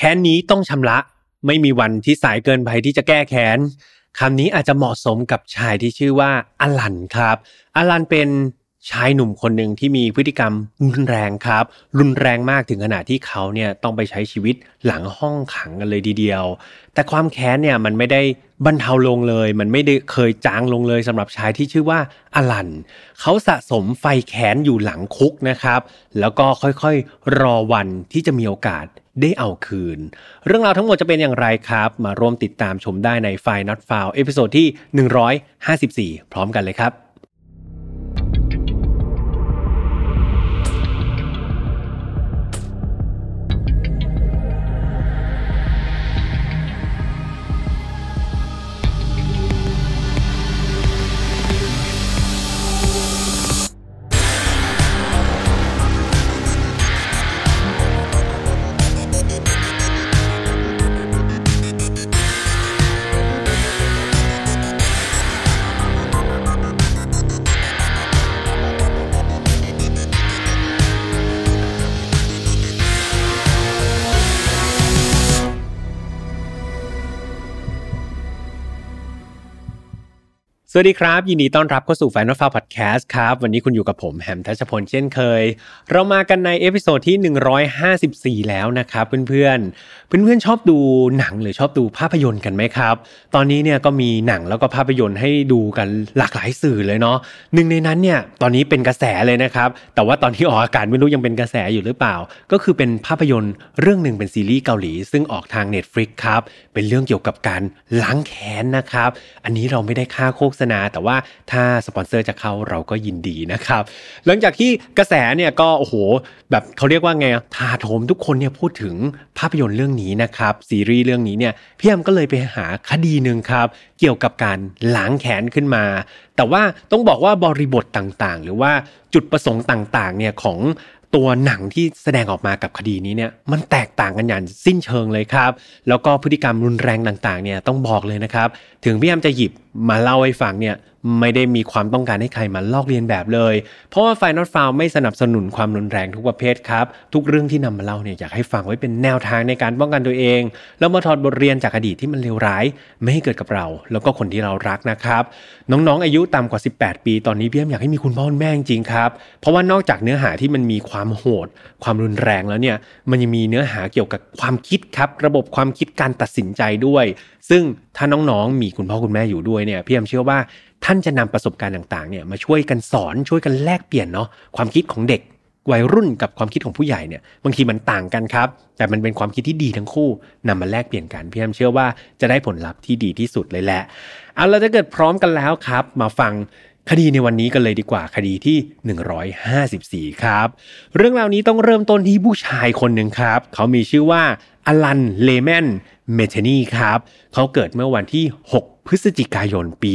ค้นนี้ต้องชำระ ไม่มีวันที่สายเกินไปที่จะแก้แค้นคำนี้อาจจะเหมาะสมกับชายที่ชื่อว่าอลันครับ อลันเป็นชายหนุ่มคนหนึ่งที่มีพฤติกรรมรุนแรงครับ รุนแรงมากถึงขนาดที่เขาเนี่ยต้องไปใช้ชีวิตหลังห้องขังกันเลยทีเดียว แต่ความแค้นเนี่ยมันไม่ได้บรรเทาลงเลย มันไม่ได้เคยจางลงเลยสำหรับชายที่ชื่อว่าอลัน เขาสะสมไฟแค้นอยู่หลังคุกนะครับ แล้วก็ค่อยๆรอวันที่จะมีโอกาส ได้เอาคืน เรื่องราวทั้งหมดจะเป็นอย่างไรครับ มาร่วมติดตามชมได้ใน File Not Found episode ที่ 154 พร้อมกันเลยครับ วัสดีครับ ยินดีต้อนรับเข้าสู่ File Not Found Podcast ครับ วันนี้คุณอยู่กับผมแฮมทัชพลเช่นเคย เรามากันใน episode ที่ 154 แล้วนะครับเพื่อนๆ เพื่อนๆชอบดูหนังหรือชอบดูภาพยนตร์กันไหมครับ ตอนนี้เนี่ยก็มีหนังแล้วก็ภาพยนตร์ให้ดูกันหลากหลายสื่อเลยเนาะหนึ่งในนั้นเนี่ยตอนนี้เป็นกระแสเลยนะครับ แต่ว่าตอนที่ออกอากาศไม่รู้ยังเป็นกระแสอยู่หรือเปล่า ก็คือเป็นภาพยนตร์เรื่องหนึ่งเป็นซีรีส์เกาหลี ซึ่งออกทาง Netflix ครับเป็นเรื่องเกี่ยวกับการล้างแค้นนะครับอันนี้เราไม่ได้ค่าโฆษณาแต่ว่าถ้าสปอนเซอร์จะเข้าเราก็ยินดีนะครับ หลังจากที่กระแสเนี่ยก็โอ้โห แบบเขาเรียกว่าไงทาโถมทุกคนเนี่ยพูดถึงภาพยนตร์เรื่องนี้นะครับ ซีรีส์เรื่องนี้เนี่ยพี่แอมก็เลยไปหาคดีหนึ่งครับ เกี่ยวกับการล้างแค้นขึ้นมา แต่ว่าต้องบอกว่าบริบทต่างๆ หรือว่าจุดประสงค์ต่างๆเนี่ยของตัวหนังที่แสดงออกมากับคดีนี้เนี่ยมันแตกต่างกันอย่างสิ้นเชิงเลยครับ แล้วก็พฤติกรรมรุนแรงต่างๆเนี่ยต้องบอกเลยนะครับ ถึงพี่แอมจะหยิบมาเล่าให้ฟังเนี่ยไม่ได้มีความต้องการให้ใครมาลอกเลียนแบบเลย เพราะว่าไฟนอตฟาวไม่สนับสนุนความรุนแรงทุกประเภทครับ ทุกเรื่องที่นำมาเล่าเนี่ยอยากให้ฟังไว้เป็นแนวทางในการป้องกันตัวเอง แล้วมาถอดบทเรียนจากอดีตที่มันเลวร้าย ไม่ให้เกิดกับเรา แล้วก็คนที่เรารักนะครับ น้องๆอายุต่ำกว่า 18 ปีตอนนี้พี่แอมอยากให้มีคุณพ่อคุณแม่จริงครับเพราะว่านอกจากเนื้อหาที่มันมีความโหด ความรุนแรงแล้วเนี่ยมันยังมีเนื้อหาเกี่ยวกับความคิดครับ ระบบความคิดการตัดสินใจด้วย ซึ่งถ้าน้องๆ มีคุณพ่อคุณแม่อยู่ด้วยเนี่ยพี่แอมเชื่อว่าท่านจะนำประสบการณ์ต่างๆเนี่ยมาช่วยกันสอนช่วยกันแลกเปลี่ยนเนาะความคิดของเด็กวัยรุ่นกับความคิดของผู้ใหญ่เนี่ยบางทีมันต่างกันครับ แต่มันเป็นความคิดที่ดีทั้งคู่นำมาแลกเปลี่ยนกันพี่แอมเชื่อว่าจะได้ผลลัพธ์ที่ดีที่สุดเลยแหละเอาเราจะเกิดพร้อมกันแล้วครับ มาฟัง คดีในวันนี้กันเลยดีกว่าคดีที่ 154 ครับ เรื่องราวนี้ต้องเริ่มต้นที่ผู้ชายคนหนึ่งครับ เขามีชื่อว่าอลันเลแมนเมเทนีครับ เขาเกิดเมื่อวันที่ 6 พฤศจิกายนปี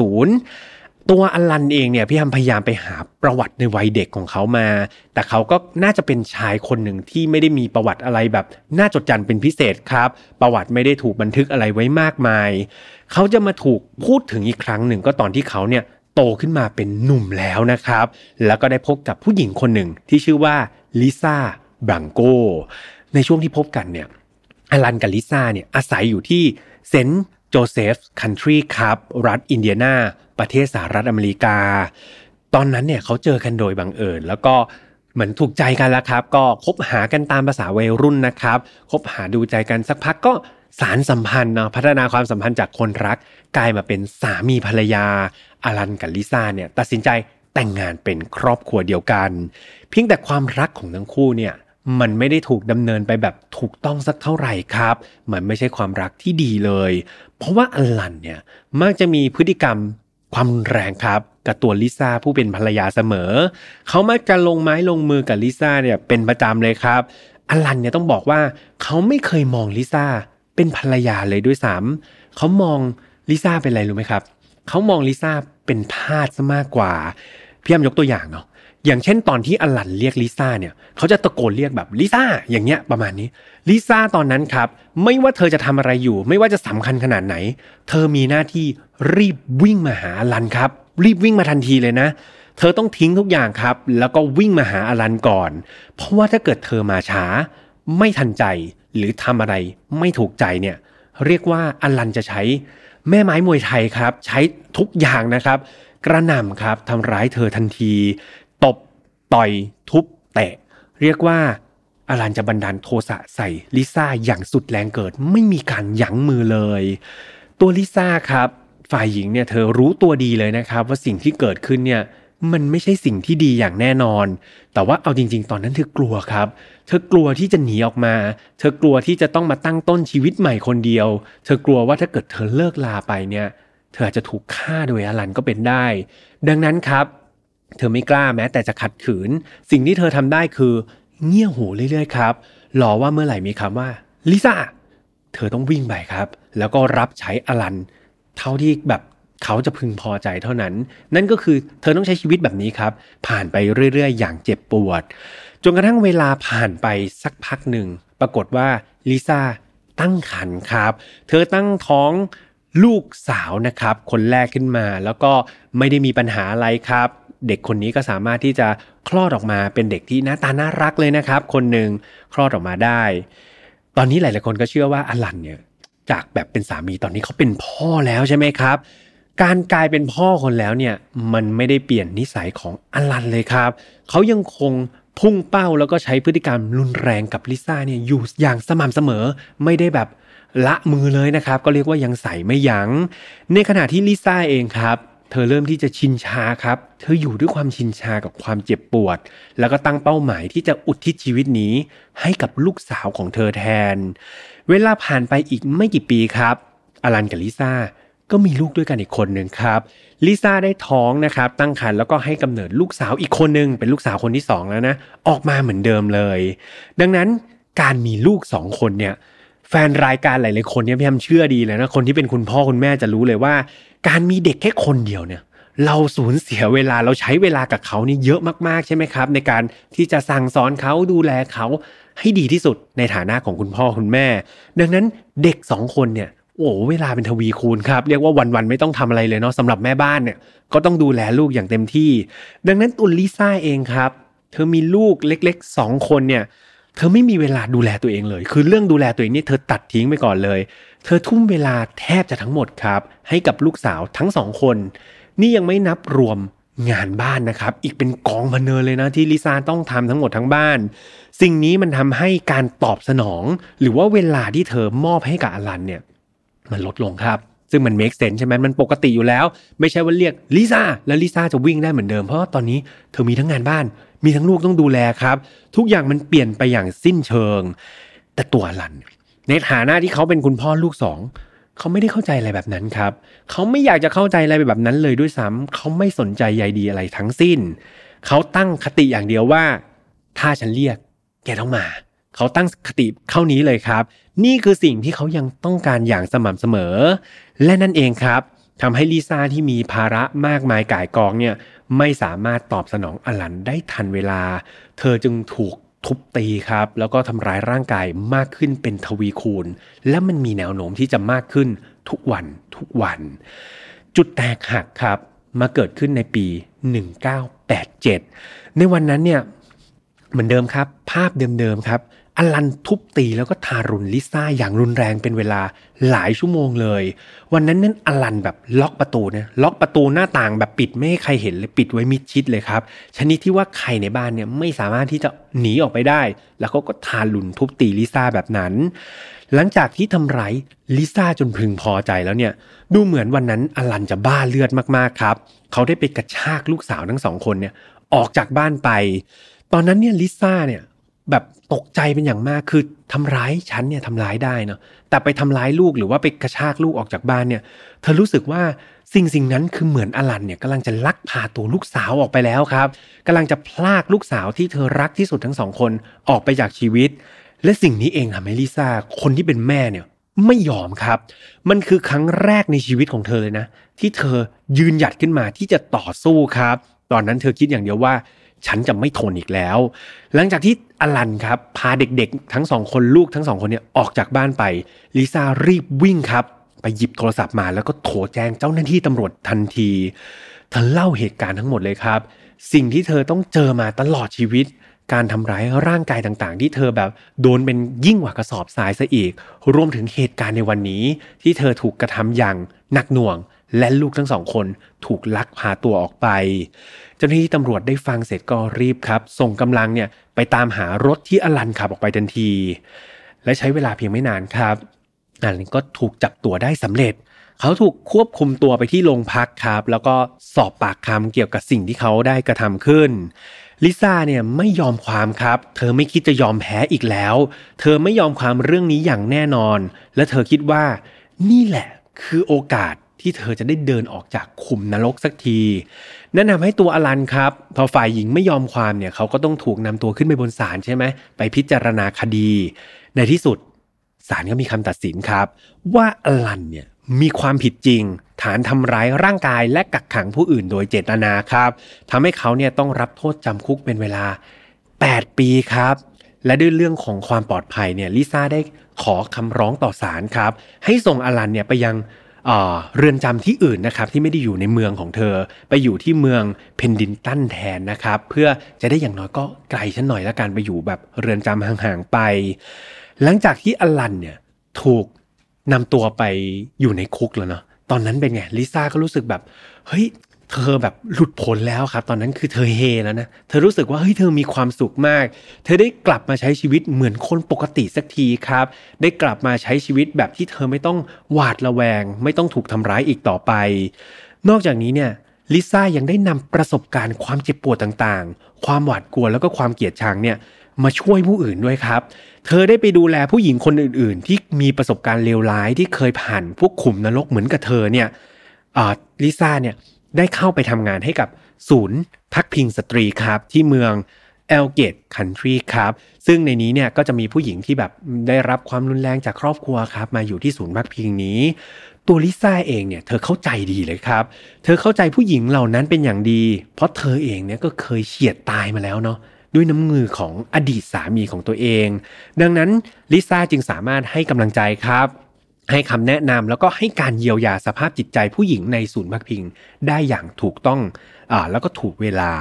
1950 ตัวอลันเองเนี่ยพี่ฮัมพยายามไปหาประวัติในวัยเด็กของเขามา แต่เขาก็น่าจะเป็นชายคนหนึ่งที่ไม่ได้มีประวัติอะไรแบบ น่าจดจำเป็นพิเศษครับ ประวัติไม่ได้ถูกบันทึกอะไรไว้มากมาย เขาจะมาถูกพูดถึงอีกครั้งหนึ่งก็ตอนที่เขาเนี่ยโตขึ้นมาเป็นหนุ่มแล้วนะครับ แล้วก็ได้พบกับผู้หญิงคนหนึ่งที่ชื่อว่าลิซ่าบรังโกในช่วงที่พบกันเนี่ยอลันกับลิซ่าเนี่ยอาศัยอยู่ที่เซนต์โจเซฟคันทรีครับรัฐอินเดียนา ประเทศสหรัฐอเมริกา ตอนนั้นเนี่ยเขาเจอกันโดยบังเอิญแล้วก็เหมือนถูกใจกันแล้วครับ ก็คบหากันตามภาษาวัยรุ่นนะครับคบหาดูใจกันสักพักก็สารสัมพันธ์เนาะพัฒนาความสัมพันธ์จากคนรัก กลายมาเป็นสามีภรรยาอลันกับลิซ่าเนี่ยตัดสินใจแต่งงานเป็นครอบครัวเดียวกัน เพียงแต่ความรักของทั้งคู่เนี่ยมันไม่ได้ถูกดำเนินไปแบบถูกต้องสักเท่าไหร่ครับ มันไม่ใช่ความรักที่ดีเลย เพราะว่าอลันเนี่ยมักจะมีพฤติกรรม ความแรงครับกับตัวลิซ่าผู้เป็นภรรยาเสมอ เขามักจะลงไม้ลงมือกับลิซ่าเนี่ยเป็นประจำเลยครับ อลันเนี่ยต้องบอกว่าเขาไม่เคยมองลิซ่าเป็นภรรยาเลยด้วยซ้ำเขามองลิซ่าเป็นอะไรรู้ไหมครับ เขามองลิซ่าเป็นทาสซะมากกว่า พี่ยมยกตัวอย่างเนาะ อย่างเช่นตอนที่อลันเรียกลิซ่าเนี่ยเขาจะตะโกนเรียกแบบลิซ่าอย่างเงี้ยประมาณนี้ลิซ่าตอนนั้นครับไม่ว่าเธอจะทำอะไรอยู่ ไม่ว่าจะสำคัญขนาดไหน เธอมีหน้าที่รีบวิ่งมาหาอลันครับ รีบวิ่งมาทันทีเลยนะ เธอต้องทิ้งทุกอย่างครับ แล้วก็วิ่งมาหาอลันก่อน เพราะว่าถ้าเกิดเธอมาช้า ไม่ทันใจหรือทำอะไรไม่ถูกใจเนี่ยเรียกว่าอลันจะใช้แม่ไม้มวยไทยครับ ใช้ทุกอย่างนะครับ กระหน่ำครับทำร้ายเธอทันที ตบ ต่อย ทุบเตะ เรียกว่าอลันจะบันดาลโทสะใส่ลิซ่าอย่างสุดแรงเกิด ไม่มีการยั้งมือเลย ตัวลิซ่าครับฝ่ายหญิงเนี่ยเธอรู้ตัวดีเลยนะครับ ว่าสิ่งที่เกิดขึ้นเนี่ยมันไม่ใช่สิ่งที่ดีอย่างแน่นอน แต่ว่าเอาจริง ๆ ตอนนั้นเธอกลัวครับ เธอกลัวที่จะหนีออกมา เธอกลัวที่จะต้องมาตั้งต้นชีวิตใหม่คนเดียว เธอกลัวว่าถ้าเกิดเธอเลิกลาไปเนี่ย เธออาจจะถูกฆ่าโดยอลันก็เป็นได้ ดังนั้นครับ เธอไม่กล้าแม้แต่จะขัดขืน สิ่งที่เธอทำได้คือ เงี่ยหูเรื่อยๆครับรอว่าเมื่อไหร่มีคำว่าลิซ่าเธอต้องวิ่งไปครับ แล้วก็รับใช้อลัน เท่าที่แบบเขาจะพึงพอใจเท่านั้น นั่นก็คือเธอต้องใช้ชีวิตแบบนี้ครับ ผ่านไปเรื่อยๆ อย่างเจ็บปวด จนกระทั่งเวลาผ่านไปสักพักหนึ่ง ปรากฏว่าลิซ่าตั้งครรภ์ครับ เธอตั้งท้อง ลูกสาวนะครับ คนแรกขึ้นมา แล้วก็ไม่ได้มีปัญหาอะไรครับ เด็กคนนี้ก็สามารถที่จะคลอดออกมาเป็นเด็กที่หน้าตาน่ารักเลยนะครับ คนหนึ่งคลอดออกมาได้ ตอนนี้หลาย ๆ คนก็เชื่อว่าอลันเนี่ยจากแบบเป็นสามีตอนนี้เขาเป็นพ่อแล้วใช่ไหมครับ การกลายเป็นพ่อคนแล้วเนี่ยมันไม่ได้เปลี่ยนนิสัยของอลันเลยครับ เขายังคงพุ่งเป้าแล้วก็ใช้พฤติกรรมรุนแรงกับลิซ่าเนี่ยอยู่อย่างสม่ำเสมอไม่ได้แบบ ละมือเลยนะครับ ก็เรียกว่ายังใส่ไม่ยัง้ง ในขณะที่ลิซ่าเองครับเธอเริ่มที่จะชินชาครับ เธออยู่ด้วยความชินชากับความเจ็บปวด แล้วก็ตั้งเป้าหมายที่จะอุทิศชีวิตนี้ ให้กับลูกสาวของเธอแทน เวลาผ่านไปอีกไม่กี่ปีครับ อลันกับลิซ่าก็มีลูกด้วยกันอีกคนหนึ่งครับ ลิซ่าได้ท้องนะครับ ตั้งครรภ์แล้วก็ให้กำเนิดลูกสาวอีกคนหนึ่งเป็นลูกสาวคนที่2แล้วนะ ออกมาเหมือนเดิมเลย ดังนั้นการมีลูกสองคนเนี่ย แฟนรายการหลายๆคนเนี่ยพี่แอมเชื่อดีเลยนะคนที่เป็นคุณพ่อคุณแม่จะรู้เลยว่า การมีเด็กแค่คนเดียวเนี่ย เราสูญเสียเวลาเราใช้เวลากับเขานี่เยอะมากๆใช่ไหมครับ ในการที่จะสั่งสอนเขาดูแลเขาให้ดีที่สุดในฐานะของคุณพ่อคุณแม่ ดังนั้นเด็กสองคนเนี่ยโอ้เวลาเป็นทวีคูณครับ เรียกว่าวันๆไม่ต้องทำอะไรเลยเนาะสำหรับแม่บ้านเนี่ยก็ต้องดูแลลูกอย่างเต็มที่ ดังนั้นตุลลิซ่าเองครับ เธอมีลูกเล็กๆสองคนเนี่ย เธอไม่มีเวลาดูแลตัวเองเลย คือเรื่องดูแลตัวเองนี่เธอตัดทิ้งไปก่อนเลย เธอทุ่มเวลาแทบจะทั้งหมดครับ ให้กับลูกสาวทั้งสองคน นี่ยังไม่นับรวมงานบ้านนะครับ อีกเป็นกองพันเนอเลยนะที่ลิซ่าต้องทำทั้งหมดทั้งบ้าน สิ่งนี้มันทำให้การตอบสนอง หรือว่าเวลาที่เธอมอบให้กับอลันเนี่ย มันลดลงครับ ซึ่งมัน make sense ใช่ไหมมันปกติอยู่แล้ว ไม่ใช่ว่าเรียกลิซ่าแล้วลิซ่าจะวิ่งได้เหมือนเดิม เพราะตอนนี้เธอมีทั้งงานบ้าน มีทั้งลูกต้องดูแลครับ ทุกอย่างมันเปลี่ยนไปอย่างสิ้นเชิง แต่ตัวลัน ในฐานะที่เขาเป็นคุณพ่อลูกสองเขาไม่ได้เข้าใจอะไรแบบนั้นครับ เขาไม่อยากจะเข้าใจอะไรแบบนั้นเลยด้วยซ้ำเขาไม่สนใจใยดีอะไรทั้งสิ้น เขาตั้งคติอย่างเดียวว่า ถ้าฉันเรียก แกต้องมา เขาตั้งคติเข้านี้เลยครับ นี่คือสิ่งที่เขายังต้องการอย่างสม่ำเสมอ และนั่นเองครับทำให้ลิซ่าที่มีภาระมากมายก่ายกองเนี่ยไม่สามารถตอบสนองอลันได้ทันเวลา เธอจึงถูกทุบตีครับ แล้วก็ทำร้ายร่างกายมากขึ้นเป็นทวีคูณ และมันมีแนวโน้มที่จะมากขึ้นทุกวันทุกวัน จุดแตกหักครับ มาเกิดขึ้นในปี 1987 ในวันนั้นเนี่ยเหมือนเดิมครับ ภาพเดิมๆครับ อลันทุบตีแล้วก็ทารุณลิซ่าอย่างรุนแรงเป็นเวลาหลายชั่วโมงเลย วันนั้นนั้นอลันแบบล็อกประตูเนี่ยล็อกประตูหน้าต่างแบบปิดไม่ให้ใครเห็นเลยปิดไว้มิดชิดเลยครับ ชนิดที่ว่าใครในบ้านเนี่ยไม่สามารถที่จะหนีออกไปได้ แล้วเขาก็ทารุณทุบตีลิซ่าแบบนั้น หลังจากที่ทำร้ายลิซ่าจนพึงพอใจแล้วเนี่ย ดูเหมือนวันนั้นอลันจะบ้าเลือดมากๆครับ เขาได้ไปกระชากลูกสาวทั้งสองคนเนี่ยออกจากบ้านไป ตอนนั้นเนี่ยลิซ่าเนี่ยแบบ ตกใจเป็นอย่างมากคือทำร้ายฉันเนี่ยทำร้ายได้เนาะแต่ไปทำร้ายลูกหรือว่าไปกระชากลูกออกจากบ้านเนี่ย เธอรู้สึกว่าสิ่งสิ่งนั้นคือเหมือนอลันเนี่ยกำลังจะลักพาตัวลูกสาวออกไปแล้วครับกำลังจะพลากลูกสาวที่เธอรักที่สุดทั้งสองคนออกไปจากชีวิต และสิ่งนี้เองทำให้ลิซ่าคนที่เป็นแม่เนี่ยไม่ยอมครับ มันคือครั้งแรกในชีวิตของเธอเลยนะ ที่เธอยืนหยัดขึ้นมาที่จะต่อสู้ครับ ตอนนั้นเธอคิดอย่างเดียวว่า ฉันจะไม่ทนอีกแล้ว หลังจากที่อลันครับ พาเด็กๆ ทั้งสองคนลูกทั้งสองคนเนี่ยออกจากบ้านไปลิซ่ารีบวิ่งครับ ไปหยิบโทรศัพท์มาแล้วก็โทรแจ้งเจ้าหน้าที่ตำรวจทันที เธอเล่าเหตุการณ์ทั้งหมดเลยครับ สิ่งที่เธอต้องเจอมาตลอดชีวิต การทำร้ายร่างกายต่างๆ ที่เธอแบบโดนเป็นยิ่งกว่ากระสอบทรายซะอีก รวมถึงเหตุการณ์ในวันนี้ ที่เธอถูกกระทำอย่างหนักหน่วง และลูกทั้งสองคนถูกลักพาตัวออกไป เจ้าหน้าที่ตำรวจได้ฟังเสร็จก็รีบครับ ส่งกำลังเนี่ยไปตามหารถที่อลันขับออกไปทันที และใช้เวลาเพียงไม่นานครับอลันก็ถูกจับตัวได้สำเร็จ เขาถูกควบคุมตัวไปที่โรงพักครับ แล้วก็สอบปากคำเกี่ยวกับสิ่งที่เขาได้กระทำขึ้นลิซ่าเนี่ยไม่ยอมความครับ เธอไม่คิดจะยอมแพ้อีกแล้ว เธอไม่ยอมความเรื่องนี้อย่างแน่นอน และเธอคิดว่า นี่แหละคือโอกาส ที่เธอจะได้เดินออกจากขุมนรกสักทีนั่นทำให้ตัวอลันครับ พอฝ่ายหญิงไม่ยอมความเนี่ยเขาก็ต้องถูกนำตัวขึ้นไปบนศาลใช่ไหมไปพิจารณาคดี ในที่สุดศาลก็มีคำตัดสินครับ ว่าอลันเนี่ยมีความผิดจริง ฐานทำร้ายร่างกายและกักขังผู้อื่นโดยเจตนาครับทำให้เขาเนี่ยต้องรับโทษจำคุกเป็นเวลา 8 ปีครับ และด้วยเรื่องของความปลอดภัยเนี่ยลิซ่าได้ขอคำร้องต่อศาลครับ ให้ส่งอลันเนี่ยไปยัง เรือนจำที่อื่นนะครับที่ไม่ได้อยู่ในเมืองของเธอ ไปอยู่ที่เมืองเพนดินตันแทนนะครับเพื่อจะได้อย่างน้อยก็ไกลฉันหน่อยละกันไปอยู่แบบเรือนจำห่างๆไป หลังจากที่อลันเนี่ยถูกนำตัวไปอยู่ในคุกแล้วเนาะตอนนั้นเป็นไงลิซ่าก็รู้สึกแบบเฮ้ย เธอแบบหลุดพ้นแล้วครับ ตอนนั้นคือเธอเฮแล้วนะเธอรู้สึกว่าเฮ้ยเธอมีความสุขมาก เธอได้กลับมาใช้ชีวิตเหมือนคนปกติสักทีครับ ได้กลับมาใช้ชีวิตแบบที่เธอไม่ต้องหวาดระแวง ไม่ต้องถูกทำร้ายอีกต่อไป นอกจากนี้เนี่ยลิซ่ายังได้นำประสบการณ์ความเจ็บปวดต่างๆ ความหวาดกลัวแล้วก็ความเกลียดชังเนี่ยมาช่วยผู้อื่นด้วยครับ เธอได้ไปดูแลผู้หญิงคนอื่น ๆ ที่มีประสบการณ์เลวร้ายที่เคยผ่านพวกขุมนรกเหมือนกับเธอเนี่ยลิซ่าเนี่ย ได้เข้าไปทำงานให้กับศูนย์พักพิงสตรีครับที่เมืองเอลเกตคันทรีครับ ซึ่งในนี้เนี่ยก็จะมีผู้หญิงที่แบบได้รับความรุนแรงจากครอบครัวครับ มาอยู่ที่ศูนย์พักพิงนี้ ตัวลิซ่าเองเนี่ยเธอเข้าใจดีเลยครับ เธอเข้าใจผู้หญิงเหล่านั้นเป็นอย่างดี เพราะเธอเองเนี่ยก็เคยเฉียดตายมาแล้วเนาะด้วยน้ำมือของอดีตสามีของตัวเอง ดังนั้นลิซ่าจึงสามารถให้กำลังใจครับ ให้คำแนะนำแล้วก็ให้การเยียวยาสภาพจิตใจผู้หญิงในศูนย์พักพิงได้อย่างถูกต้องอ่าแล้วก็ถูกเวลา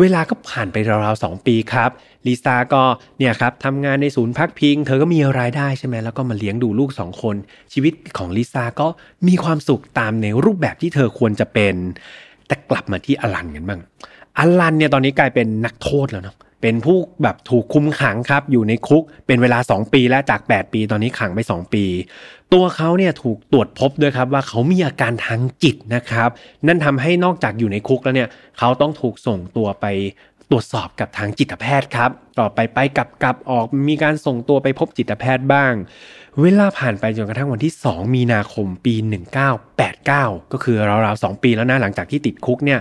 เวลาก็ผ่านไปราวๆสองปีครับลิซ่าก็เนี่ยครับทำงานในศูนย์พักพิง เธอก็มีรายได้ใช่ไหมแล้วก็มาเลี้ยงดูลูกสองคน ชีวิตของลิซ่าก็มีความสุขตามในรูปแบบที่เธอควรจะเป็น แต่กลับมาที่อลันกันบ้างอลันเนี่ยตอนนี้กลายเป็นนักโทษแล้วเนาะ เป็นผู้แบบถูกคุมขังครับอยู่ในคุกเป็นเวลา 2 ปีและจาก 8 ปีตอนนี้ขังไป 2 ปี ตัวเขาเนี่ยถูกตรวจพบด้วยครับว่าเขามีอาการทางจิตนะครับ นั่นทำให้นอกจากอยู่ในคุกแล้วเนี่ยเขาต้องถูกส่งตัวไปตรวจสอบกับทางจิตแพทย์ครับ ต่อไปไปกลับกลับออกมีการส่งตัวไปพบจิตแพทย์บ้าง เวลาผ่านไปจนกระทั่งวันที่ 2 มีนาคมปี 1989 ก็คือราวๆ2ปีแล้วนะหลังจากที่ติดคุกเนี่ย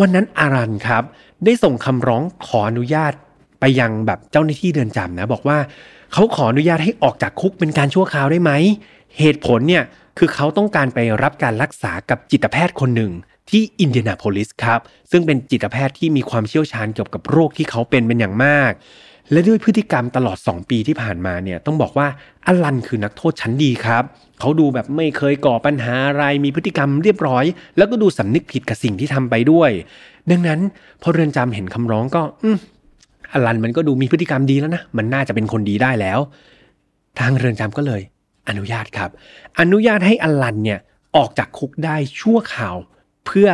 วันนั้นอารันครับ ได้ส่งคำร้องขออนุญาตไปยังแบบเจ้าหน้าที่เดือนจำนะ บอกว่าเขาขออนุญาตให้ออกจากคุกเป็นการชั่วคราวได้ไหม เหตุผลเนี่ยคือเขาต้องการไปรับการรักษากับจิตแพทย์คนหนึ่งที่อินเดียนาโพลิสครับ ซึ่งเป็นจิตแพทย์ที่มีความเชี่ยวชาญเกี่ยวกับโรคที่เขาเป็นเป็นอย่างมาก และด้วยพฤติกรรมตลอด 2 ปีที่ผ่านมาเนี่ยต้องบอกว่าอลันคือนักโทษชั้นดีครับ เขาดูแบบไม่เคยก่อปัญหาอะไรมีพฤติกรรมเรียบร้อย แล้วก็ดูสำนึกผิดกับสิ่งที่ทำไปด้วย ดังนั้นพอเรือนจำเห็นคำร้องก็ อืมอลันมันก็ดูมีพฤติกรรมดีแล้วนะ มันน่าจะเป็นคนดีได้แล้ว ทางเรือนจำก็เลย อนุญาตครับ อนุญาตให้อลันเนี่ยออกจากคุกได้ชั่วข่าว เพื่อ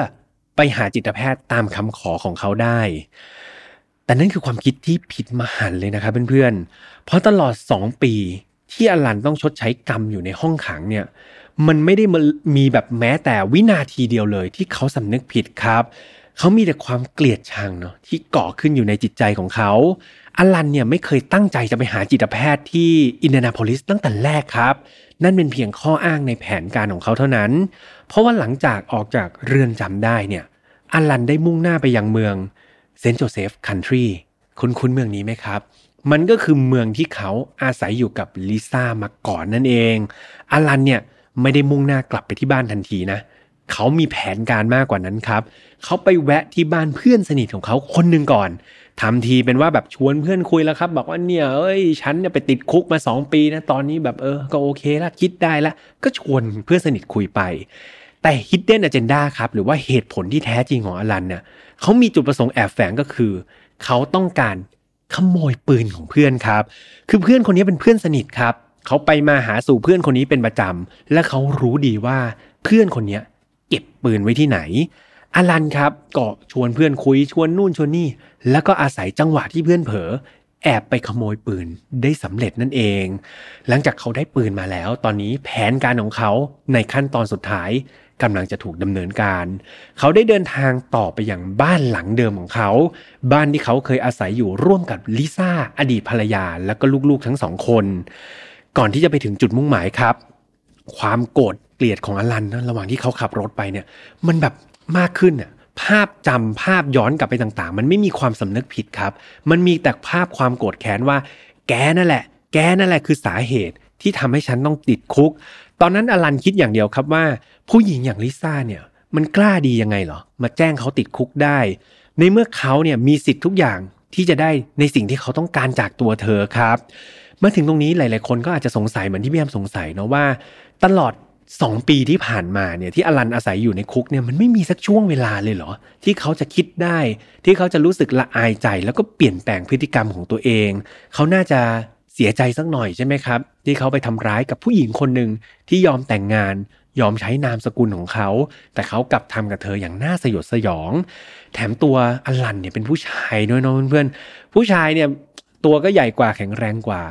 ไปหาจิตแพทย์ตามคำขอของเขาได้ แต่นั่นคือความคิดที่ผิดมหันเลยนะครับเพื่อนๆ เพราะตลอดสองปีที่อลันต้องชดใช้กรรมอยู่ในห้องขังเนี่ย มันไม่ได้มีแบบแม้แต่วินาทีเดียวเลยที่เขาสำนึกผิดครับ เขามีแต่ความเกลียดชังเนาะที่เกาะขึ้นอยู่ในจิตใจของเขาอลันเนี่ยไม่เคยตั้งใจจะไปหาจิตแพทย์ที่ Indianapolis ตั้งแต่แรกครับ นั่นเป็นเพียงข้ออ้างในแผนการของเขาเท่านั้น เพราะว่าหลังจากออกจากเรือนจำได้เนี่ยอลันได้มุ่งหน้าไปยังเมือง St. Joseph County คุ้นคุ้นเมืองนี้ไหมครับ มันก็คือเมืองที่เขาอาศัยอยู่กับลิซ่ามาก่อนนั่นเองอลันเนี่ยไม่ได้มุ่งหน้ากลับไปที่บ้านทันทีนะเเขามีแผนการมากกว่านั้นครับ เขาไปแวะที่บ้านเพื่อนสนิทของเขาคนหนึ่งก่อนทำทีเป็นว่าแบบชวนเพื่อนคุยแล้วครับ บอกว่าเนี่ย เอ้ย ฉันเนี่ยไปติดคุกมาสองปีนะ ตอนนี้แบบเออ ก็โอเคละคิดได้ละ ก็ชวนเพื่อนสนิทคุยไป แต่ hidden agenda ครับ หรือว่าเหตุผลที่แท้จริงของอลันเนี่ยเขามีจุดประสงค์แอบแฝงก็คือ เขาต้องการขโมยปืนของเพื่อนครับ คือเพื่อนคนนี้เป็นเพื่อนสนิทครับ เขาไปมาหาสู่เพื่อนคนนี้เป็นประจำและเขารู้ดีว่าเพื่อนคนนี้เเก็บปืนไว้ที่ไหนอลันครับก็ชวนเพื่อนคุยชวนนู่นชวนนี่ แล้วก็อาศัยจังหวะที่เพื่อนเผลอแอบไปขโมยปืนได้สำเร็จนั่นเอง หลังจากเขาได้ปืนมาแล้ว ตอนนี้แผนการของเขาในขั้นตอนสุดท้ายกำลังจะถูกดำเนินการ เขาได้เดินทางต่อไปอยังบ้านหลังเดิมของเขา บ้านที่เขาเคยอาศัยอยู่ร่วมกับลิซ่าอดีตภรรยาและก็ลูกๆทั้งสองคน ก่อนที่จะไปถึงจุดมุ่งหมายครับ ความโกรธ เกลียดของอลันนะระหว่างที่เขาขับรถไปเนี่ย มันแบบมากขึ้นอะภาพจำภาพย้อนกลับไปต่างๆ มันไม่มีความสำนึกผิดครับ มันมีแต่ภาพความโกรธแค้นว่า แกนั่นแหละ แกนั่นแหละคือสาเหตุที่ทำให้ฉันต้องติดคุก ตอนนั้นอลันคิดอย่างเดียวครับว่า ผู้หญิงอย่างลิซ่าเนี่ย มันกล้าดียังไงเหรอ มาแจ้งเขาติดคุกได้ ในเมื่อเขาเนี่ยมีสิทธิ์ทุกอย่างที่จะได้ในสิ่งที่เขาต้องการจากตัวเธอครับมาถึงตรงนี้หลาย ๆ คนก็อาจจะสงสัยเหมือนที่พี่แอมสงสัยเนาะว่า ตลอด สองปีที่ผ่านมาเนี่ยที่อลันอาศัยอยู่ในคุกเนี่ยมันไม่มีสักช่วงเวลาเลยเหรอ ที่เขาจะคิดได้ ที่เขาจะรู้สึกละอายใจ แล้วก็เปลี่ยนแปลงพฤติกรรมของตัวเอง เขาน่าจะเสียใจสักหน่อยใช่ไหมครับ ที่เขาไปทำร้ายกับผู้หญิงคนหนึ่งที่ยอมแต่งงาน ยอมใช้นามสกุลของเขา แต่เขากลับทำกับเธออย่างน่าสยดสยอง แถมตัวอลันเนี่ยเป็นผู้ชายด้วยเนาะเพื่อนๆผู้ชายเนี่ยตัวก็ใหญ่กว่าแข็งแรงกว่า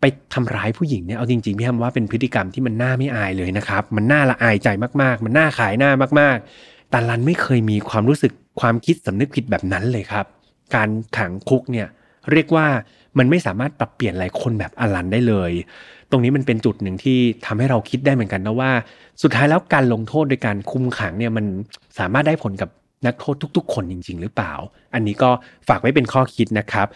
ไปทำร้ายผู้หญิงเนี่ยเอาจริงๆพี่ทำว่าเป็นพฤติกรรมที่มันน่าไม่อายเลยนะครับ มันน่าละอายใจมากๆ มันน่าขายหน้ามากๆแต่ลันไม่เคยมีความรู้สึกความคิดสำนึกผิดแบบนั้นเลยครับ การขังคุกเนี่ยเรียกว่ามันไม่สามารถปรับเปลี่ยนหลายคนแบบอลันได้เลย ตรงนี้มันเป็นจุดหนึ่งที่ทำให้เราคิดได้เหมือนกันนะว่า สุดท้ายแล้วการลงโทษโดยการคุมขังเนี่ยมันสามารถได้ผลกับนักโทษทุก ๆ คนจริง ๆ หรือเปล่า อันนี้ก็ฝากไว้เป็นข้อคิดนะครับ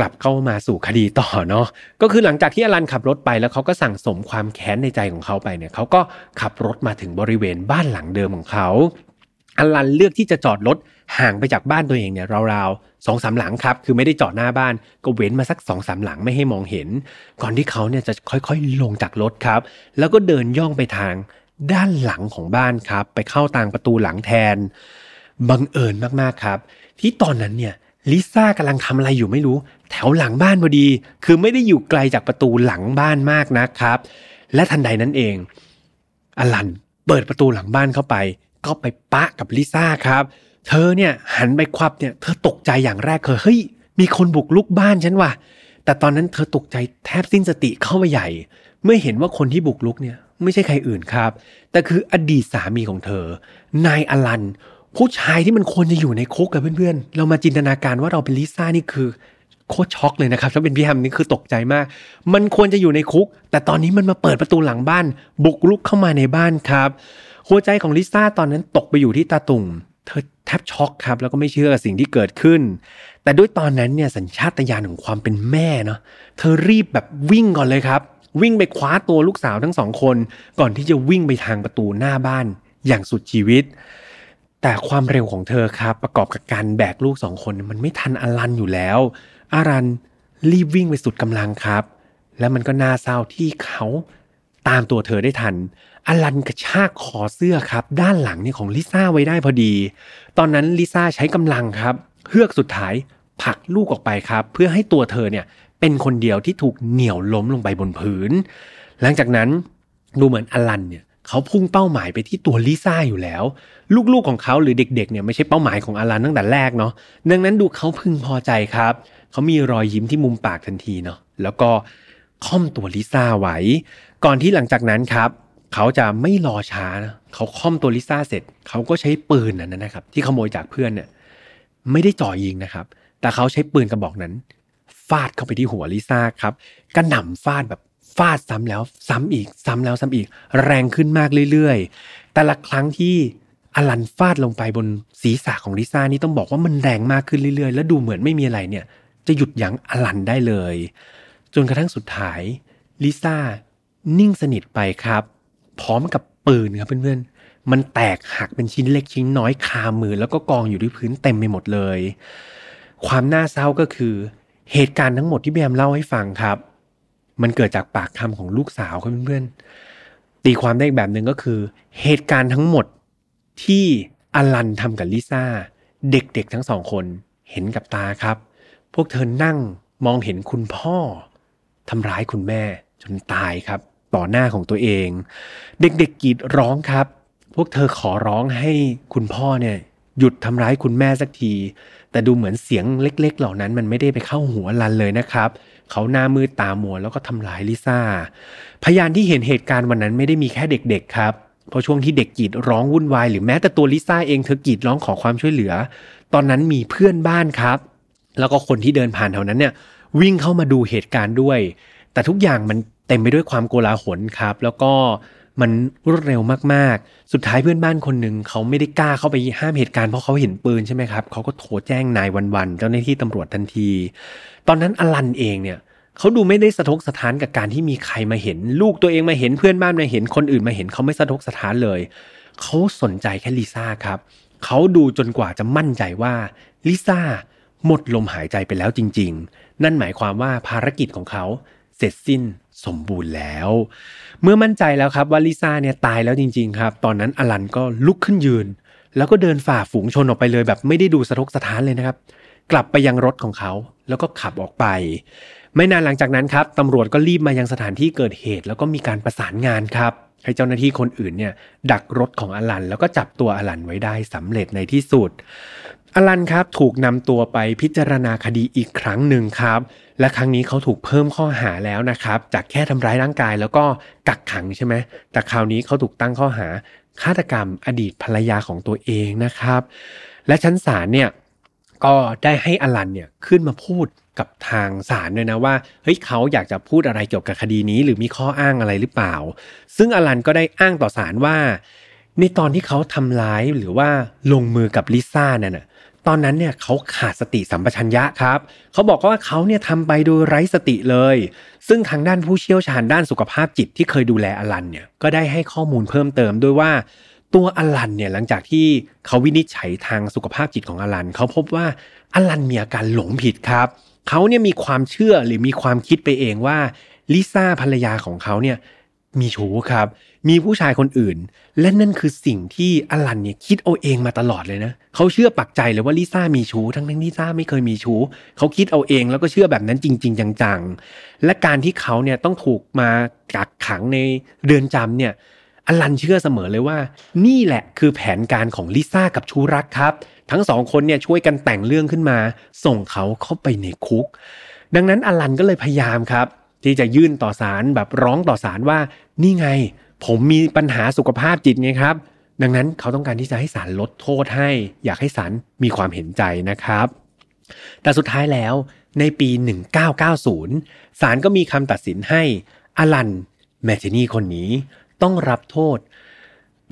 กลับเข้ามาสู่คดีต่อเนาะก็คือหลังจากที่อลันขับรถไปแล้วเขาก็สั่งสมความแค้นในใจของเขาไปเนี่ยเขาก็ขับรถมาถึงบริเวณบ้านหลังเดิมของเขาอลันเลือกที่จะจอดรถห่างไปจากบ้านตัวเองเนี่ยราวๆสองสามหลังครับ คือไม่ได้จอดหน้าบ้านก็เว้นมาสักสองสามหลังไม่ให้มองเห็น ก่อนที่เขาเนี่ยจะค่อยๆลงจากรถครับ แล้วก็เดินย่องไปทางด้านหลังของบ้านครับ ไปเข้าทางประตูหลังแทนบังเอิญมากๆครับ ที่ตอนนั้นเนี่ย ลิซ่ากำลังทำอะไรอยู่ไม่รู้ แถวหลังบ้านพอดี คือไม่ได้อยู่ไกลจากประตูหลังบ้านมากนะครับ และทันใดนั้นเอง อลันเปิดประตูหลังบ้านเข้าไป ก็ไปปะกับลิซ่าครับ เธอเนี่ยหันไปควับเนี่ยเธอตกใจอย่างแรกเคยเฮ้ยมีคนบุกรุกบ้านฉันว่ะ แต่ตอนนั้นเธอตกใจแทบสิ้นสติเข้าไปใหญ่ เมื่อเห็นว่าคนที่บุกรุกเนี่ยไม่ใช่ใครอื่นครับ แต่คืออดีตสามีของเธอ นายอลัน ผู้ชายที่มันควรจะอยู่ในคุกกับเพื่อนๆ เรามาจินตนาการว่าเราเป็นลิซ่านี่คือโคตรช็อกเลยนะครับถ้าเป็นพี่แฮมนี่คือตกใจมาก มันควรจะอยู่ในคุก แต่ตอนนี้มันมาเปิดประตูหลังบ้าน บุกลุกเข้ามาในบ้านครับหัวใจของลิซ่าตอนนั้นตกไปอยู่ที่ตาตุ่มเธอแทบช็อกครับ แล้วก็ไม่เชื่อสิ่งที่เกิดขึ้น แต่ด้วยตอนนั้นเนี่ยสัญชาตญาณของความเป็นแม่เนาะเธอรีบแบบวิ่งก่อนเลยครับ วิ่งไปคว้าตัวลูกสาวทั้งสองคน ก่อนที่จะวิ่งไปทางประตูหน้าบ้านอย่างสุดชีวิต แต่ความเร็วของเธอครับ ประกอบกับการแบกลูกสองคนมันไม่ทันอลันอยู่แล้ว อารันรีบวิ่งไปสุดกำลังครับ แล้วมันก็น่าเศร้าที่เขาตามตัวเธอได้ทันอลันกระชากคอเสื้อครับ ด้านหลังนี่ของลิซ่าไว้ได้พอดี ตอนนั้นลิซ่าใช้กำลังครับเฮือกสุดท้ายผลักลูกออกไปครับ เพื่อให้ตัวเธอเนี่ยเป็นคนเดียวที่ถูกเหนี่ยวล้มลงไปบนพื้น หลังจากนั้นดูเหมือนอลันเนี่ย เขาพุ่งเป้าหมายไปที่ตัวลิซ่าอยู่แล้ว ลูกๆของเขาหรือเด็กๆเนี่ยไม่ใช่เป้าหมายของอารันตั้งแต่แรกเนาะดังนั้นดูเขาพึงพอใจครับเขามีรอยยิ้มที่มุมปากทันทีเนาะแล้วก็ค่อมตัวลิซ่าไว้ ก่อนที่หลังจากนั้นครับ เขาจะไม่รอช้านะเขาค่อมตัวลิซ่าเสร็จ เขาก็ใช้ปืนนั้นนะครับ ที่ขโมยจากเพื่อนเนี่ยไม่ได้จ่อยิงนะครับ แต่เขาใช้ปืนกระบอกนั้น ฟาดเข้าไปที่หัวลิซ่าครับกระหน่ำฟาดแบบ ฟาดซ้ำแล้วซ้ำอีกซ้ำแล้วซ้ำอีก แรงขึ้นมากเรื่อยๆ แต่ละครั้งที่อลันฟาดลงไปบนศีรษะของลิซ่านี่ต้องบอกว่ามันแรงมากขึ้นเรื่อยๆ แล้วดูเหมือนไม่มีอะไรเนี่ย จะหยุดยั้งอลันได้เลย จนกระทั่งสุดท้ายลิซ่านิ่งสนิทไปครับ พร้อมกับปืนครับเพื่อนๆ มันแตกหักเป็นชิ้นเล็กชิ้นน้อยคามือ แล้วก็กองอยู่ที่พื้นเต็มไปหมดเลย ความน่าเศร้าก็คือ เหตุการณ์ทั้งหมดที่แบมเล่าให้ฟังครับ มันเกิดจากปากคำของลูกสาวครับเพื่อนๆตีความได้อีกแบบหนึ่งก็คือ เหตุการณ์ทั้งหมดที่อลันทำกับลิซ่า เด็กๆทั้งสองคนเห็นกับตาครับ พวกเธอนั่งมองเห็นคุณพ่อทำร้ายคุณแม่จนตายครับ ต่อหน้าของตัวเอง เด็กๆกรีดร้องครับ พวกเธอขอร้องให้คุณพ่อเนี่ยหยุดทำร้ายคุณแม่สักที แต่ดูเหมือนเสียงเล็ก ๆ เหล่านั้นมันไม่ได้ไปเข้าหัวลันเลยนะครับ เขาหน้ามืดตามัวแล้วก็ทำร้ายลิซ่า พยานที่เห็นเหตุการณ์วันนั้นไม่ได้มีแค่เด็กๆครับเพราะช่วงที่เด็กกรีดร้องวุ่นวายหรือแม้แต่ตัวลิซ่าเองเธอกรีดร้องขอความช่วยเหลือ ตอนนั้นมีเพื่อนบ้านครับ แล้วก็คนที่เดินผ่านแถวนั้นเนี่ยวิ่งเข้ามาดูเหตุการณ์ด้วย แต่ทุกอย่างมันเต็มไปด้วยความโกลาหลครับ แล้วก็ มันรวดเร็วมากๆ สุดท้ายเพื่อนบ้านคนหนึ่งเขาไม่ได้กล้าเข้าไปห้ามเหตุการณ์เพราะเขาเห็นปืนใช่ไหมครับเขาก็โทรแจ้งนายวันๆเจ้าหน้าที่ตำรวจทันที ตอนนั้นอลันเองเนี่ยเขาดูไม่ได้สะทกสะท้านกับการที่มีใครมาเห็น ลูกตัวเองมาเห็นเพื่อนบ้านมาเห็นคนอื่นมาเห็นเขาไม่สะทกสะท้านเลยเขาสนใจแค่ลิซ่าครับเขาดูจนกว่าจะมั่นใจว่าลิซ่าหมดลมหายใจไปแล้วจริง ๆ นั่นหมายความว่าภารกิจของเขา เสร็จสิ้นสมบูรณ์แล้ว เมื่อมั่นใจแล้วครับว่าลิซ่าเนี่ยตายแล้วจริง ๆ ครับ ตอนนั้นอลันก็ลุกขึ้นยืน แล้วก็เดินฝ่าฝูงชนออกไปเลย แบบไม่ได้ดูสะทกสะท้านเลยนะครับ กลับไปยังรถของเขาแล้วก็ขับออกไป ไม่นานหลังจากนั้นครับตำรวจก็รีบมายังสถานที่เกิดเหตุ แล้วก็มีการประสานงานครับให้เจ้าหน้าที่คนอื่นเนี่ยดักรถของอลัน แล้วก็จับตัวอลันไว้ได้สำเร็จในที่สุด อลันครับถูกนำตัวไปพิจารณาคดีอีกครั้งหนึ่งครับ และครั้งนี้เขาถูกเพิ่มข้อหาแล้วนะครับ จากแค่ทำร้ายร่างกายแล้วก็กักขังใช่ไหมแต่คราวนี้เขาถูกตั้งข้อหาฆาตกรรมอดีตภรรยาของตัวเองนะครับ และชั้นศาลเนี่ยก็ได้ให้อลันเนี่ยขึ้นมาพูดกับทางศาลด้วยนะว่าเฮ้ยเขาอยากจะพูดอะไรเกี่ยวกับคดีนี้ หรือมีข้ออ้างอะไรหรือเปล่า ซึ่งอลันก็ได้อ้างต่อศาลว่าในตอนที่เขาทำร้ายหรือว่าลงมือกับลิซ่านั่นน่ะ ตอนนั้นเนี่ยเขาขาดสติสัมปชัญญะครับ เขาบอกว่าเขาเนี่ยทำไปโดยไร้สติเลย ซึ่งทางด้านผู้เชี่ยวชาญด้านสุขภาพจิตที่เคยดูแลอลันเนี่ยก็ได้ให้ข้อมูลเพิ่มเติมด้วยว่า ตัวอลันเนี่ยหลังจากที่เขาวินิจฉัยทางสุขภาพจิตของอลันเขาพบว่าอลันมีอาการหลงผิดครับเขาเนี่ยมีความเชื่อหรือมีความคิดไปเองว่าลิซ่าภรรยาของเขาเนี่ย มีชู้ครับ มีผู้ชายคนอื่น และนั่นคือสิ่งที่อลันเนี่ยคิดเอาเองมาตลอดเลยนะเขาเชื่อปักใจเลยว่าลิซ่ามีชู้ทั้งที่ลิซ่าไม่เคยมีชู้เขาคิดเอาเองแล้วก็เชื่อแบบนั้นจริง ๆ จังๆ และการที่เขาเนี่ยต้องถูกมากักขังในเรือนจำเนี่ยอลันเชื่อเสมอเลยว่า นี่แหละคือแผนการของลิซ่ากับชูรักครับ ทั้งสองคนเนี่ยช่วยกันแต่งเรื่องขึ้นมา ส่งเขาเข้าไปในคุก ดังนั้นอลันก็เลยพยายามครับ ที่จะยื่นต่อศาลแบบร้องต่อศาลว่านี่ไง ผมมีปัญหาสุขภาพจิตไงครับ ดังนั้นเขาต้องการที่จะให้ศาลลดโทษให้ อยากให้ศาลมีความเห็นใจนะครับ แต่สุดท้ายแล้วในปี 1990 ศาลก็มีคำตัดสินให้อลันแมทเนีคนนี้ต้องรับโทษ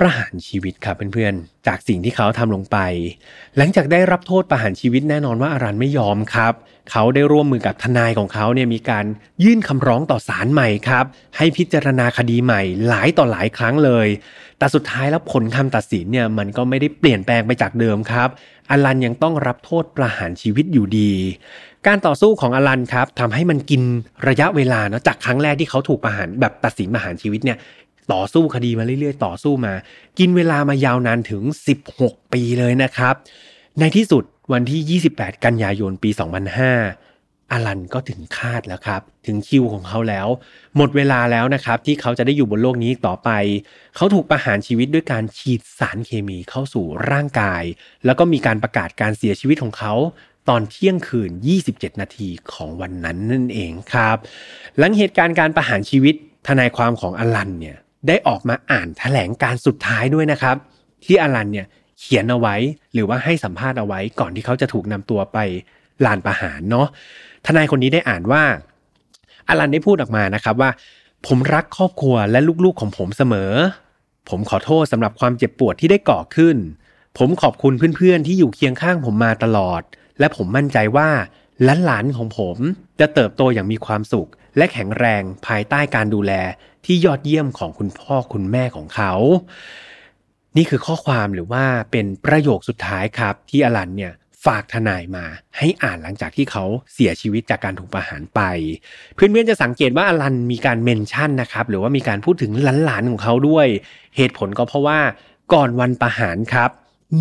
ประหารชีวิตครับเพื่อนๆ จากสิ่งที่เขาทำลงไป หลังจากได้รับโทษประหารชีวิตแน่นอนว่าอารันไม่ยอมครับ เขาได้ร่วมมือกับทนายของเขาเนี่ยมีการยื่นคำร้องต่อศาลใหม่ครับ ให้พิจารณาคดีใหม่หลายต่อหลายครั้งเลย แต่สุดท้ายแล้วผลคำตัดสินเนี่ยมันก็ไม่ได้เปลี่ยนแปลงไปจากเดิมครับอลันยังต้องรับโทษประหารชีวิตอยู่ดี การต่อสู้ของอลันครับทำให้มันกินระยะเวลาเนาะจากครั้งแรกที่เขาถูกประหารแบบตัดสินประหารชีวิตเนี่ย ต่อสู้คดีมาเรื่อยๆ ต่อสู้มา กินเวลามายาวนานถึง 16 ปีเลยนะครับ ในที่สุดวันที่ 28 กันยายนปี 2005 อารันก็ถึงคาดแล้วครับ ถึงคิวของเขาแล้ว หมดเวลาแล้วนะครับ ที่เขาจะได้อยู่บนโลกนี้ต่อไป เขาถูกประหารชีวิตด้วยการฉีดสารเคมีเข้าสู่ร่างกาย แล้วก็มีการประกาศการเสียชีวิตของเขาตอนเที่ยงคืน 27 นาทีของวันนั้นนั่นเองครับ หลังเหตุการณ์การประหารชีวิตทนายความของอลันเนี่ย ได้ออกมาอ่านแถลงการสุดท้ายด้วยนะครับ ที่อลันเนี่ยเขียนเอาไว้หรือว่าให้สัมภาษณ์เอาไว้ก่อนที่เขาจะถูกนำตัวไปลานประหารเนาะทนายคนนี้ได้อ่านว่าอลันได้พูดออกมานะครับว่า ผมรักครอบครัวและลูกๆของผมเสมอ ผมขอโทษสำหรับความเจ็บปวดที่ได้ก่อขึ้น ผมขอบคุณเพื่อนๆที่อยู่เคียงข้างผมมาตลอด และผมมั่นใจว่าหลานๆของผมจะเติบโตอย่างมีความสุข และแข็งแรงภายใต้การดูแลที่ยอดเยี่ยมของคุณพ่อคุณแม่ของเขา นี่คือข้อความหรือว่าเป็นประโยคสุดท้ายครับ ที่อลันเนี่ยฝากทนายมาให้อ่านหลังจากที่เขาเสียชีวิตจากการถูกประหารไป เพื่อนๆจะสังเกตว่าอลันมีการเมนชั่นนะครับ หรือว่ามีการพูดถึงหลานๆของเขาด้วย เหตุผลก็เพราะว่าก่อนวันประหารครับ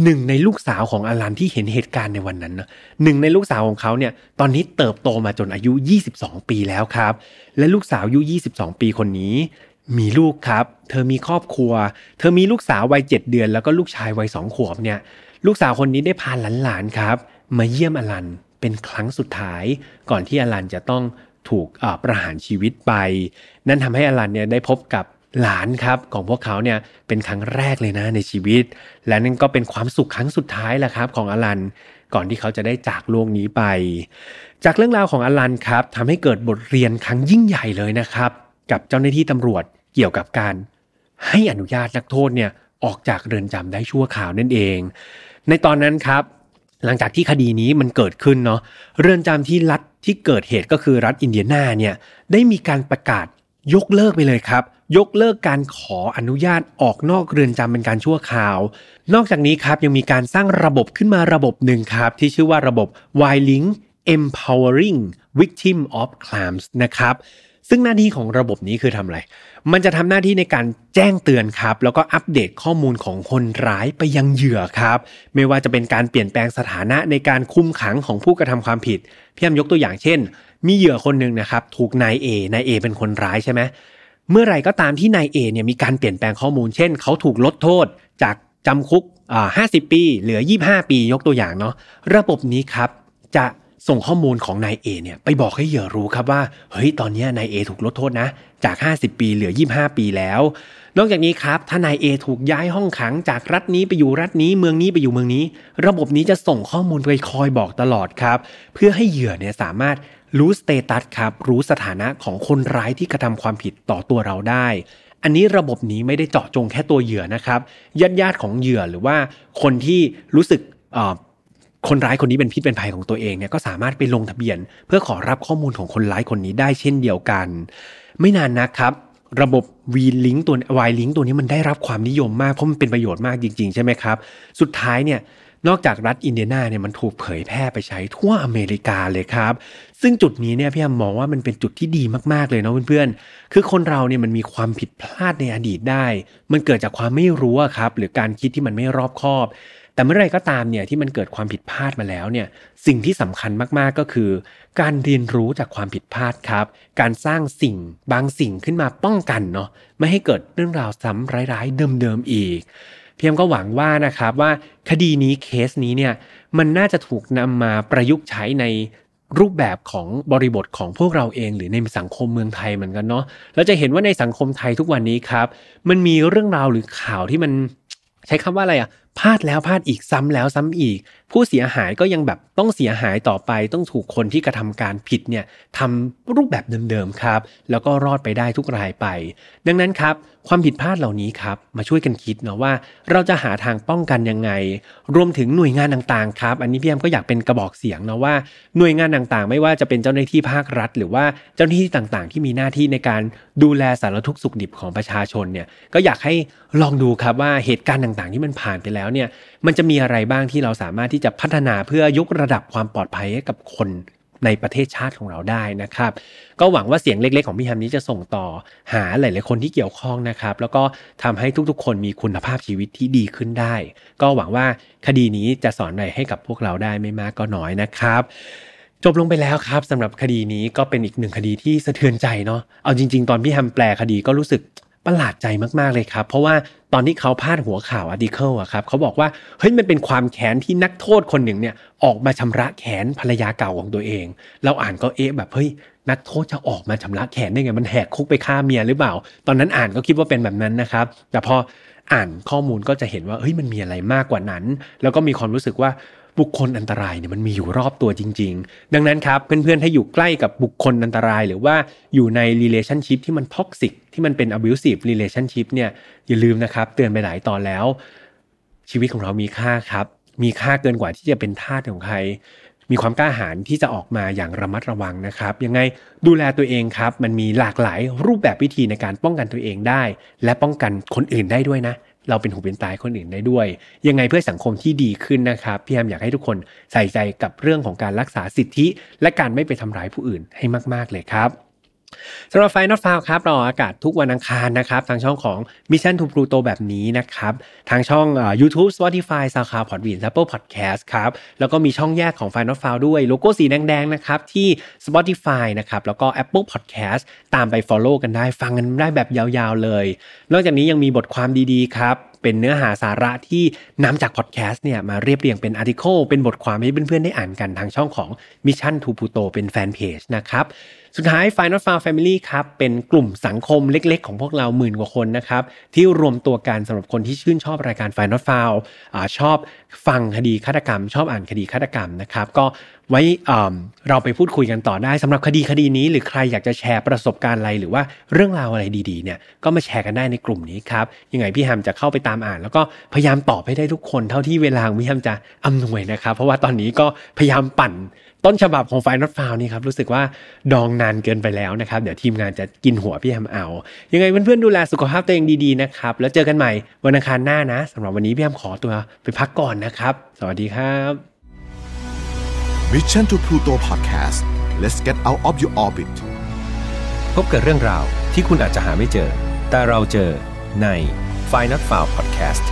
หนึ่งในลูกสาวของอลันที่เห็นเหตุการณ์ในวันนั้นนะหนึ่งในลูกสาวของเขาเนี่ยตอนนี้เติบโตมาจนอายุ 22 ปีแล้วครับ และลูกสาวอายุ 22 ปีคนนี้ มีลูกครับ เธอมีครอบครัว เธอมีลูกสาววัยเจ็ดเดือน แล้วก็ลูกชายวัยสองขวบเนี่ยลูกสาวคนนี้ได้พาหลานๆครับ มาเยี่ยมอลันเป็นครั้งสุดท้าย ก่อนที่อลันจะต้องถูกประหารชีวิตไป นั่นทำให้อลันเนี่ยได้พบกับ หลานครับของพวกเขาเนี่ยเป็นครั้งแรกเลยนะในชีวิต และนั่นก็เป็นความสุขครั้งสุดท้ายแหละครับของอลันก่อนที่เขาจะได้จากโลกนี้ไป จากเรื่องราวของอลันครับทำให้เกิดบทเรียนครั้งยิ่งใหญ่เลยนะครับ กับเจ้าหน้าที่ตำรวจเกี่ยวกับการ ให้อนุญาตนักโทษเนี่ยออกจากเรือนจำได้ชั่วคราวนั่นเอง ในตอนนั้นครับ หลังจากที่คดีนี้มันเกิดขึ้นเนาะเรือนจำที่รัฐที่เกิดเหตุก็คือรัฐอินเดียนาเนี่ยได้มีการประกาศยกเลิกไปเลยครับ ยกเลิกการขออนุญาตออกนอกเรือนจำเป็นการชั่วคราว นอกจากนี้ครับยังมีการสร้างระบบขึ้นมาระบบหนึ่งครับ ที่ชื่อว่าระบบ y l i n k Empowering Victim of Crimes นะครับซึ่งหน้าที่ของระบบนี้คือทำอะไร มันจะทำหน้าที่ในการแจ้งเตือนครับ แล้วก็อัปเดตข้อมูลของคนร้ายไปยังเหยื่อครับ ไม่ว่าจะเป็นการเปลี่ยนแปลงสถานะในการคุมขังของผู้กระทำความผิดพี่ยมยกตัวอย่างเช่น มีเหยื่อคนหนึ่งนะครับ ถูกนายเอนายเอเป็นคนร้ายใช่ไหม เมื่อไรก็ตามที่นายเอเนี่ยมีการเปลี่ยนแปลงข้อมูล เช่น เขาถูกลดโทษจากจำคุกห้าสิบปี เหลือยี่ห้าปียกตัวอย่างเนาะระบบนี้ครับจะส่งข้อมูลของนายเอเนี่ยไปบอกให้เหยื่อรู้ครับว่าเฮ้ยตอนนี้นายเอถูกลดโทษนะ จาก 50 ปีเหลือ 25 ปีแล้ว นอกจากนี้ครับถ้านายเอถูกย้ายห้องขังจากรัฐนี้ไปอยู่รัฐนี้เมืองนี้ไปอยู่เมืองนี้ ระบบนี้จะส่งข้อมูลไปคอยบอกตลอดครับ เพื่อให้เหยื่อเนี่ยสามารถ รู้สเตตัสครับ รู้สถานะของคนร้ายที่กระทำความผิดต่อตัวเราได้ อันนี้ระบบนี้ไม่ได้เจาะจงแค่ตัวเหยื่อนะครับญาติญาติของเหยื่อหรือว่าคนที่รู้สึกคนร้ายคนนี้เป็นพิษเป็นภัยของตัวเองเนี่ยก็สามารถไปลงทะเบียน เพื่อขอรับข้อมูลของคนร้ายคนนี้ได้เช่นเดียวกัน ไม่นานนะครับ ระบบ V-Link ตัว Y-Link ตัวนี้มันได้รับความนิยมมากเพราะมันเป็นประโยชน์มากจริง ๆ ใช่ไหมครับ สุดท้ายเนี่ย นอกจากรัฐอินเดียนาเนี่ยมันถูกเผยแพร่ไปใช้ทั่วอเมริกาเลยครับ ซึ่งจุดนี้เนี่ยพี่แอมมองว่ามันเป็นจุดที่ดีมากๆเลยเนาะเพื่อนๆ คือคนเราเนี่ยมันมีความผิดพลาดในอดีตได้ มันเกิดจากความไม่รู้ครับ หรือการคิดที่มันไม่รอบคอบ แต่เมื่อไรก็ตามเนี่ยที่มันเกิดความผิดพลาดมาแล้วเนี่ยสิ่งที่สำคัญมากๆก็คือ การเรียนรู้จากความผิดพลาดครับ การสร้างสิ่งบางสิ่งขึ้นมาป้องกันเนาะไม่ให้เกิดเรื่องราวซ้ำร้ายๆเดิมๆอีก พียมก็หวังว่านะครับว่าคดีนี้เคสนี้เนี่ยมันน่าจะถูกนำมาประยุกต์ใช้ในรูปแบบของบริบทของพวกเราเอง หรือในสังคมเมืองไทยเหมือนกันเนาะเราจะเห็นว่าในสังคมไทยทุกวันนี้ครับ มันมีเรื่องราวหรือข่าวที่มันใช้คำว่าอะไรอะพลาดแล้วพลาดอีกซ้ำแล้วซ้ำอีก ผู้เสียหายก็ยังแบบต้องเสียหายต่อไป ต้องถูกคนที่กระทำการผิดเนี่ยทำรูปแบบเดิมๆครับ แล้วก็รอดไปได้ทุกรายไป ดังนั้นครับ ความผิดพลาดเหล่านี้ครับ มาช่วยกันคิดเนาะว่า เราจะหาทางป้องกันยังไง รวมถึงหน่วยงานต่างๆครับ อันนี้พี่แอมก็อยากเป็นกระบอกเสียงเนาะว่าหน่วยงานต่างๆ ไม่ว่าจะเป็นเจ้าหน้าที่ภาครัฐ หรือว่าเจ้าหน้าที่ต่างๆ ที่มีหน้าที่ในการดูแลสารทุกข์สุขดิบของประชาชนเนี่ยก็อยากให้ลองดูครับว่าเหตุการณ์ต่างๆ ที่มันผ่านไปแล้วเนี่ยมันจะมีอะไรบ้างที่เราสามารถที่จะพัฒนาเพื่อยกระดับความปลอดภัยให้กับคนในประเทศชาติของเราได้นะครับ ก็หวังว่าเสียงเล็กๆ ของพี่แฮมนี้จะส่งต่อหาหลายๆคนที่เกี่ยวข้องนะครับ แล้วก็ทำให้ทุกๆ คนมีคุณภาพชีวิตที่ดีขึ้นได้ ก็หวังว่าคดีนี้จะสอนอะไรให้กับพวกเราได้ไม่มากก็น้อยนะครับ จบลงไปแล้วครับสำหรับคดีนี้ก็เป็นอีกหนึ่งคดีที่สะเทือนใจเนาะเอาจริง ๆ ตอนพี่แฮมแปลคดีก็รู้สึก ประหลาดใจมากๆเลยครับ เพราะว่าตอนที่เขาพาดหัวข่าวอาร์ติเคิลอะครับเขาบอกว่าเฮ้ยมันเป็นความแค้นที่นักโทษคนหนึ่งเนี่ยออกมาชำระแขนภรรยาเก่าของตัวเอง เราอ่านก็เอ๊ะแบบเฮ้ยนักโทษจะออกมาชำระแขนได้ไงมันแหกคุกไปฆ่าเมียหรือเปล่า ตอนนั้นอ่านก็คิดว่าเป็นแบบนั้นนะครับ แต่พออ่านข้อมูลก็จะเห็นว่าเฮ้ยมันมีอะไรมากกว่านั้น แล้วก็มีความรู้สึกว่า บุคคลอันตรายเนี่ยมันมีอยู่รอบตัวจริง ๆ ดังนั้นครับเพื่อนๆถ้าอยู่ใกล้กับบุคคลอันตราย หรือว่าอยู่ใน relationship ที่มัน toxic ที่มันเป็น abusive relationship เนี่ยอย่าลืมนะครับเตือนไปหลายตอนแล้ว ชีวิตของเรามีค่าครับ มีค่าเกินกว่าที่จะเป็นทาสของใคร มีความกล้าหาญที่จะออกมาอย่างระมัดระวังนะครับ ยังไงดูแลตัวเองครับ มันมีหลากหลายรูปแบบวิธีในการป้องกันตัวเองได้ และป้องกันคนอื่นได้ด้วยนะ เราเป็นหูเป็นตายคนอื่นได้ด้วย ยังไงเพื่อสังคมที่ดีขึ้นนะครับพี่แอมอยากให้ทุกคนใส่ใจกับเรื่องของการรักษาสิทธิ และการไม่ไปทำร้ายผู้อื่นให้มาก ๆเลยครับ สำหรับไฟนอตฟาวครับเราอากาศทุกวันอังคารนะครับ ทางช่องของ Mission to Pluto แบบนี้นะครับ ทางช่อง YouTube Spotify SoundCloud Podbean Apple Podcast ครับ แล้วก็มีช่องแยกของ Final f i l ด้วยโลโก้สีแดงๆนะครับ ที่ Spotify นะครับ แล้วก็ Apple Podcast ตามไป Follow กันได้ฟังกันได้แบบยาวๆเลย นอกจากนี้ยังมีบทความดีๆครับเป็นเนื้อหาสาระที่นำจากพอดแคสต์เนี่ยมาเรียบเรียงเป็นอาร์ติเคิลเป็นบทความให้เพื่อนๆได้อ่านกันทางช่องของ Mission to Pluto เป็นแฟนเพจนะครับ สุดท้าย Final f i l e Family ครับเป็นกลุ่มสังคมเล็กๆ ของพวกเราหมื่นกว่าคนนะครับที่รวมตัวกันสำหรับคนที่ชื่นชอบรายการ Final f i l e อ่าชอบฟังคดีฆาตกรรม ชอบอ่านคดีฆาตกรรมนะครับก็ไว้อ่าเราไปพูดคุยกันต่อได้สำหรับคดีคดีนี้ หรือใครอยากจะแชร์ประสบการณ์อะไรหรือว่าเรื่องราวอะไรดีๆเนี่ยก็มาแชร์กันได้ในกลุ่มนี้ครับยังไงพี่แฮมจะเข้าไปตามอ่าน แล้วก็พยายามตอบให้ได้ทุกคนเท่าที่เวลาพี่แฮมจะอำนวยนะครับเพราะว่าตอนนี้ก็พยายามปั่น ต้นฉบับของไฟนอตฟาวนี่ครับรู้สึกว่าดองนานเกินไปแล้วนะครับ เดี๋ยวทีมงานจะกินหัวพี่แฮมเอา ยังไงเพื่อนๆดูแลสุขภาพตัวเองดีๆนะครับ แล้วเจอกันใหม่วันอังคารหน้านะสำหรับวันนี้พี่แฮมขอตัวไปพักก่อนนะครับ สวัสดีครับ Mission to Pluto Podcast let's get out of your orbit พบกับเรื่องราวที่คุณอาจจะหาไม่เจอ แต่เราเจอใน f i n a l f i l e Podcast